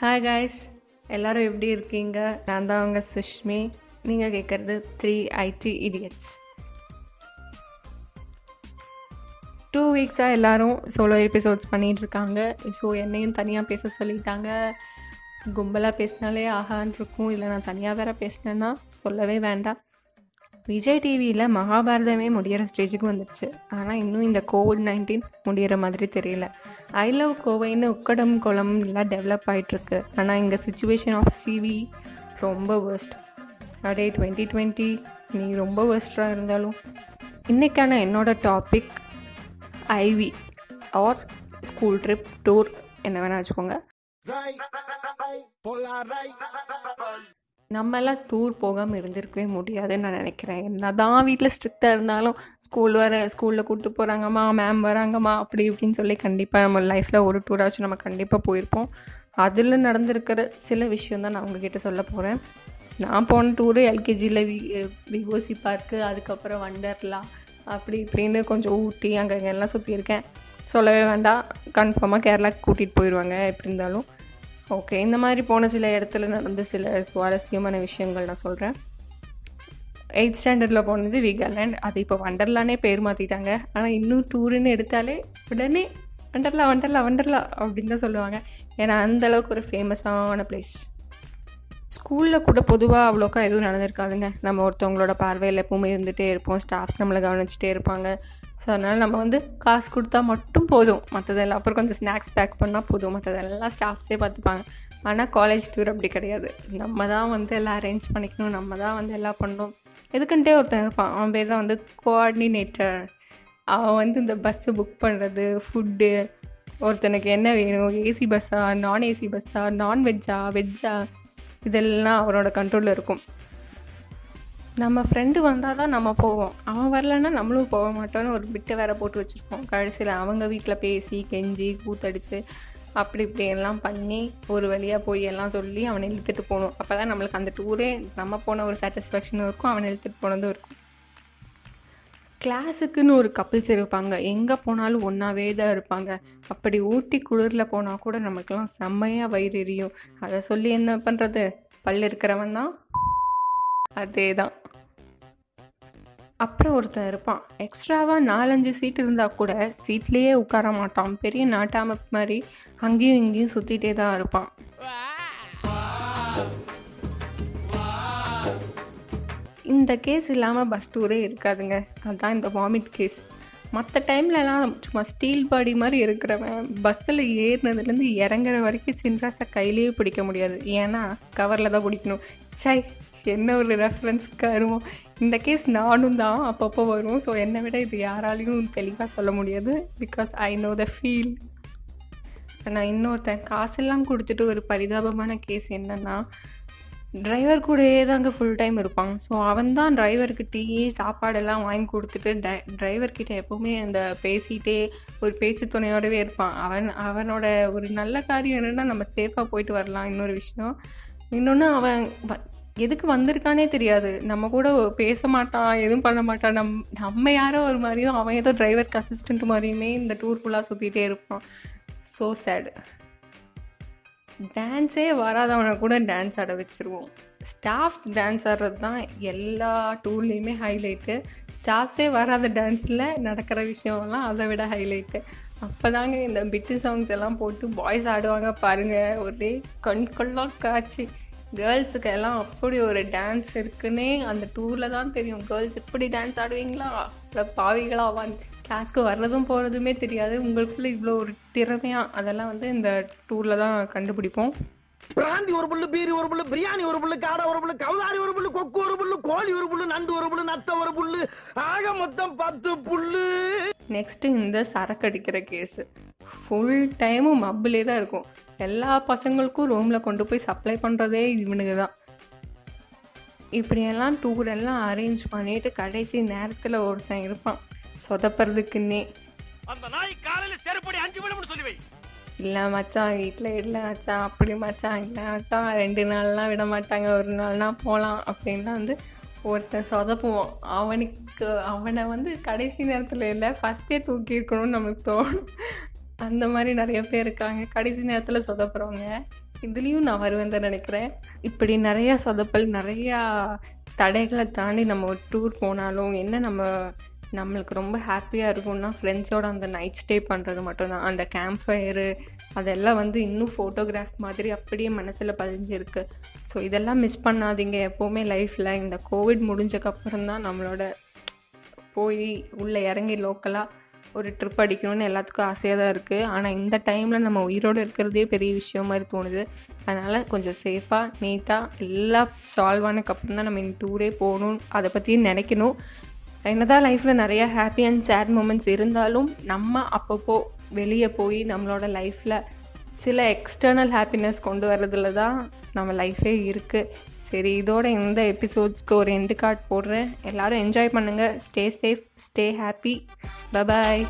Hi guys எல்லோரும் எப்படி இருக்கீங்க? நான் தான் உங்கள் சுஷ்மி. நீங்கள் கேட்குறது த்ரீ ஐடி இடியட்ஸ் டூ வீக்ஸாக எல்லோரும் சோலோ எபிசோட்ஸ் பண்ணிகிட்ருக்காங்க ஸோ என்னையும் தனியாக பேச சொல்லிட்டாங்க. கும்பலாக பேசினாலே ஆகான் இருக்கும். இல்லை நான் தனியாக வேற பேசினேன்னா சொல்லவே வேண்டாம். விஜய் டிவியில் மகாபாரதமே முடியிற ஸ்டேஜுக்கு வந்துடுச்சு ஆனால் இன்னும் இந்த கோவிட் நைன்டீன் முடியிற மாதிரி தெரியல. ஐ லவ் கோவைன்னு உக்கடம் குளம் எல்லாம் டெவலப் ஆகிட்டுருக்கு ஆனால் இங்கே சுச்சுவேஷன் ஆஃப் சிவி ரொம்ப வேர்ஸ்ட் அப்படியே டுவெண்ட்டி டுவெண்ட்டி நீ ரொம்ப வேர்ஸ்டாக இருந்தாலும் இன்றைக்கான என்னோட topic IV R school trip tour என்ன வேணால் வச்சுக்கோங்க. நம்மலாம் டூர் போகாமல் இருந்திருக்கவே முடியாதுன்னு நான் நினைக்கிறேன். என்ன தான் வீட்டில் ஸ்ட்ரிக்டாக இருந்தாலும் ஸ்கூல் வர ஸ்கூலில் கூப்பிட்டு போகிறாங்கம்மா மேம் வராங்கம்மா அப்படி இப்படின்னு சொல்லி கண்டிப்பாக நம்ம லைஃப்பில் ஒரு டூராச்சும் நம்ம கண்டிப்பாக போயிருப்போம். அதில் நடந்திருக்கிற சில விஷயம் தான் நான் உங்ககிட்ட சொல்ல போகிறேன் நான் போன டூரு எல்கேஜியில் வி விஓசி பார்க்கு அதுக்கப்புறம் வண்டர்லா அப்படி இப்படின்னு கொஞ்சம் ஊட்டி அங்கே எல்லாம் சுற்றியிருக்கேன் சொல்லவே வேண்டாம். கன்ஃபார்மாக கேரளாக்கு கூட்டிகிட்டு போயிடுவாங்க எப்படி இருந்தாலும். ஓகே இந்த மாதிரி போன சில இடத்துல நடந்த சில சுவாரஸ்யமான விஷயங்கள் நான் சொல்கிறேன் எயித் ஸ்டாண்டர்டில் போனது வீகாலேண்ட் அது இப்போ வண்டர்லானே பேர் மாற்றிட்டாங்க ஆனால் இன்னும் டூருன்னு எடுத்தாலே உடனே வண்டர்லா வண்டர்லா வண்டர்லா அப்படின்னு தான் சொல்லுவாங்க. ஏன்னா அந்தளவுக்கு ஒரு ஃபேமஸான பிளேஸ் ஸ்கூலில் கூட பொதுவாக அவ்வளோக்கா எதுவும் நடந்திருக்காதுங்க. நம்ம ஒருத்தவங்களோட பார்வையில் எப்பவுமே இருந்துகிட்டே இருப்போம். ஸ்டாஃப்ஸ் நம்மளை கவனிச்சிட்டே இருப்பாங்க. ஸோ அதனால் நம்ம வந்து காசு கொடுத்தா மட்டும் போதும் மற்றதெல்லாம் அப்புறம் கொஞ்சம் ஸ்நாக்ஸ் பேக் பண்ணால் போதும். மற்றதெல்லாம் ஸ்டாஃப்ஸே பார்த்துப்பாங்க ஆனால் காலேஜ் டூர் அப்படி கிடையாது. நம்ம தான் வந்து எல்லாம் அரேஞ்ச் பண்ணிக்கணும். நம்ம தான் வந்து எல்லாம் பண்ணணும். எதுக்குன்ட்டே ஒருத்தன் இருப்பான். அவன் பேர் தான் வந்து கோஆர்டினேட்டர் அவன் வந்து இந்த பஸ்ஸு புக் பண்ணுறது ஃபுட்டு ஒருத்தனுக்கு என்ன வேணும்? ஏசி பஸ்ஸா நான் ஏசி பஸ்ஸா நான்வெஜ்ஜா வெஜ்ஜா இதெல்லாம் அவரோட கண்ட்ரோலில் இருக்கும். நம்ம ஃப்ரெண்டு வந்தால் தான் நம்ம போவோம். அவன் வரலன்னா நம்மளும் போக மாட்டோம்னு ஒரு பிட்டை வேற போட்டு வச்சுருப்போம். கடைசியில் அவங்க வீட்டில் பேசி கெஞ்சி கூத்தடிச்சு அப்படி இப்படி எல்லாம் பண்ணி ஒரு வழியாக போய் எல்லாம் சொல்லி அவனை இழுத்துட்டு போகணும். அப்போ தான் நம்மளுக்கு அந்த டூரே நம்ம போன ஒரு சாட்டிஸ்ஃபேக்ஷனும் இருக்கும் அவனை இழுத்துட்டு போனதும் இருக்கும். கிளாஸுக்குன்னு ஒரு கப்பிள்ஸ் இருப்பாங்க. எங்கே போனாலும் ஒன்றாவே தான் இருப்பாங்க. அப்படி ஊட்டி குளிரில் போனால் கூட நமக்கெல்லாம் செம்மையாக வயிறு எரியும். அதை சொல்லி என்ன பண்ணுறது பல் இருக்கிறவன் தான். அதே தான் அப்புறம் ஒருத்தன் இருப்பான். எக்ஸ்ட்ராவாக நாலஞ்சு சீட் இருந்தால் கூட சீட்லேயே உட்கார மாட்டான். பெரிய நாட்டாம மாதிரி அங்கேயும் இங்கேயும் சுற்றிட்டே தான் இருப்பான். இந்த கேஸ் இல்லாமல் பஸ் டூரே இருக்காதுங்க. அதுதான் இந்த வாமிட் கேஸ் மற்ற டைம்லலாம் சும்மா ஸ்டீல் பாடி மாதிரி இருக்கிறவன் பஸ்ஸில் ஏறினதுலேருந்து இறங்குற வரைக்கும் சின்ராசை கையிலேயே பிடிக்க முடியாது. ஏன்னா கவரில் தான் பிடிக்கணும். சை என்ன ஒரு ரெஃபரன்ஸ் கருவோம் இந்த கேஸ் நானும் தான் அப்பப்போ வரும். ஸோ என்னை விட இது யாராலையும் தெளிவாக சொல்ல முடியாது. Because I know the feel நான் இன்னொருத்தன் காசெல்லாம் கொடுத்துட்டு ஒரு பரிதாபமான கேஸ் என்னென்னா டிரைவர் கூடயே தாங்க ஃபுல் டைம் இருப்பான். ஸோ அவன் தான் டிரைவருக்கு டீ சாப்பாடெல்லாம் வாங்கி கொடுத்துட்டு ட டிரைவர்கிட்ட எப்போவுமே அந்த பேசிகிட்டே ஒரு பேச்சு துணையோடவே இருப்பான். அவன் அவனோட ஒரு நல்ல காரியம் என்னென்னா நம்ம சேஃபாக போயிட்டு வரலாம். இன்னொரு விஷயம். இன்னொன்று அவன் எதுக்கு வந்திருக்கானே தெரியாது. நம்ம கூட பேச மாட்டான் எதுவும் பண்ண மாட்டான் நம் நம்ம யாரோ ஒரு மாதிரியும் அவன் ஏதோ டிரைவருக்கு அசிஸ்டண்ட் மாதிரியுமே இந்த டூர் ஃபுல்லாக சுற்றிட்டே இருப்பான். ஸோ சேடு டான்ஸே வராதவனை கூட டான்ஸ் ஆட வச்சுருவோம். ஸ்டாஃப்ஸ் டான்ஸ் ஆடுறது தான் எல்லா டூர்லேயுமே ஹைலைட்டு ஸ்டாஃப்ஸே வராத டான்ஸில் நடக்கிற விஷயம்லாம் அதை விட ஹைலைட்டு அப்போ தாங்க இந்த பிட்டு சாங்ஸ் எல்லாம் போட்டு பாய்ஸ் ஆடுவாங்க பாருங்கள் ஒரே கண் கொள்ளா காட்சி. கேர்ள்ஸுக்கு எல்லாம் அப்படி ஒரு டான்ஸ் இருக்குன்னே அந்த டூரில் தான் தெரியும். கேர்ள்ஸ் இப்படி டான்ஸ் ஆடுவீங்களா? பாவிகளா வந்து கிளாஸ்க்கு வர்றதும் போகிறதுமே தெரியாது. உங்களுக்குள்ளே இவ்வளோ ஒரு திறமையாக அதெல்லாம் வந்து இந்த டூரில் தான் கண்டுபிடிப்போம். பிராந்தி ஒரு புல்லு பீரி ஒரு புல்லு பிரியாணி ஒரு புல்லு காடை ஒரு புல்லு கவுதாரி ஒரு புல்லு கொக்கு ஒரு புல்லு கோழி ஒரு புல்லு நண்டு ஒரு புல்லு நத்த ஒரு புல்லு ஆக மொத்தம் பத்து புல்லு. நெக்ஸ்ட்டு இந்த சரக்கு அடிக்கிற கேஸு ஃபுல் டைமும் மப்பிலே தான் இருக்கும். எல்லா பசங்களுக்கும் ரூமில் கொண்டு போய் சப்ளை பண்ணுறதே இவனுக்கு தான். இப்படியெல்லாம் டூர் எல்லாம் அரேஞ்ச் பண்ணிட்டு கடைசி நேரத்தில் ஒருத்தன் இருப்பான். சொதப்புறதுக்குன்னே. அந்த நாய் காலையில செருப்படி அஞ்சு விழும்னு சொல்லி வை. இல்லை மச்சான் வீட்டில் இல்லை மச்சான். அப்படி மச்சான் இல்லை மச்சான். ரெண்டு நாள்லாம் விட மாட்டாங்க. ஒரு நாள்னா போகலாம் அப்படின்லாம் வந்து ஒருத்தன் சொதப்புவான். அவனுக்கு அவனை வந்து கடைசி நேரத்தில் இல்லை ஃபஸ்ட்டே தூக்கி இருக்கணும்னு நம்மளுக்கு தோணும். அந்த மாதிரி நிறைய பேர் இருக்காங்க. கடைசி நேரத்தில் சொதப்புறவங்க. இதுலேயும் நான் வருவேன் தான் நினைக்கிறேன். இப்படி நிறையா சொதப்பல் நிறையா தடைகளை தாண்டி நம்ம ஒரு டூர் போனாலும் என்ன நம்ம நம்மளுக்கு ரொம்ப ஹாப்பியாக இருக்கும்னா ஃப்ரெண்ட்ஸோட அந்த நைட் ஸ்டே பண்ணுறது மட்டும்தான். அந்த கேம்ப் ஃபயரு அதெல்லாம் வந்து இன்னும் ஃபோட்டோகிராஃப் மாதிரி அப்படியே மனசில் பதிஞ்சிருக்கு. ஸோ இதெல்லாம் மிஸ் பண்ணாதீங்க. எப்போவுமே லைஃப்பில் இந்த கோவிட் முடிஞ்சக்கப்புறம் தான் நம்மளோட போய் உள்ளே இறங்கி லோக்கலாக ஒரு ட்ரிப் அடிக்கணும்னு எல்லாத்துக்கும் ஆசையாக தான் இருக்குது ஆனால் இந்த டைமில் நம்ம உயிரோடு இருக்கிறதே பெரிய விஷயம் மாதிரி தோணுது. அதனால் கொஞ்சம் சேஃபாக நீட்டாக எல்லாம் சால்வ் ஆனதுக்கப்புறம் தான் நம்ம இந்த டூரே போகணும். அதை பற்றி நினைக்கணும். என்னதான் லைஃப்பில் நிறைய ஹாப்பி அண்ட் சேட் மூமெண்ட்ஸ் இருந்தாலும் நம்ம அப்பப்போ வெளியே போய் நம்மளோட லைஃப்பில் சில எக்ஸ்டர்னல் ஹாப்பினஸ் கொண்டு வர்றதுல தான் நம்ம லைஃபே இருக்குது சரி இதோட இந்த எபிசோட்ஸ்க்கு ஒரு எண்டு கார்ட் போடுறேன். எல்லோரும் என்ஜாய் பண்ணுங்கள் stay safe stay happy bye bye